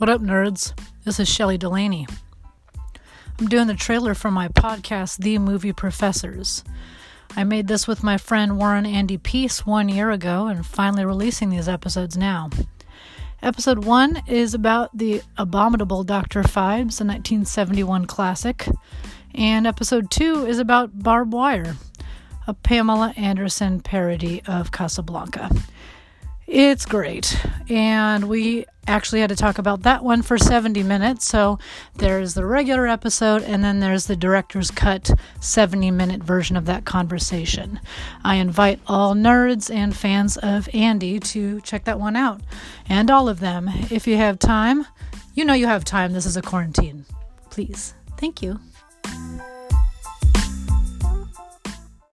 What up, nerds? This is Shelly Delaney. I'm doing the trailer for my podcast, The Movie Professors. I made this with my friend Warren Andy Peace one year ago and finally releasing these episodes now. Episode 1 is about the abominable Dr. Phibes, a 1971 classic, and episode 2 is about Barb Wire, a Pamela Anderson parody of Casablanca. It's great. And we actually had to talk about that one for 70 minutes. So there's the regular episode, and then there's the director's cut 70 minute version of that conversation. I invite all nerds and fans of Andy to check that one out. And all of them. If you have time, you know you have time. This is a quarantine. Please. Thank you.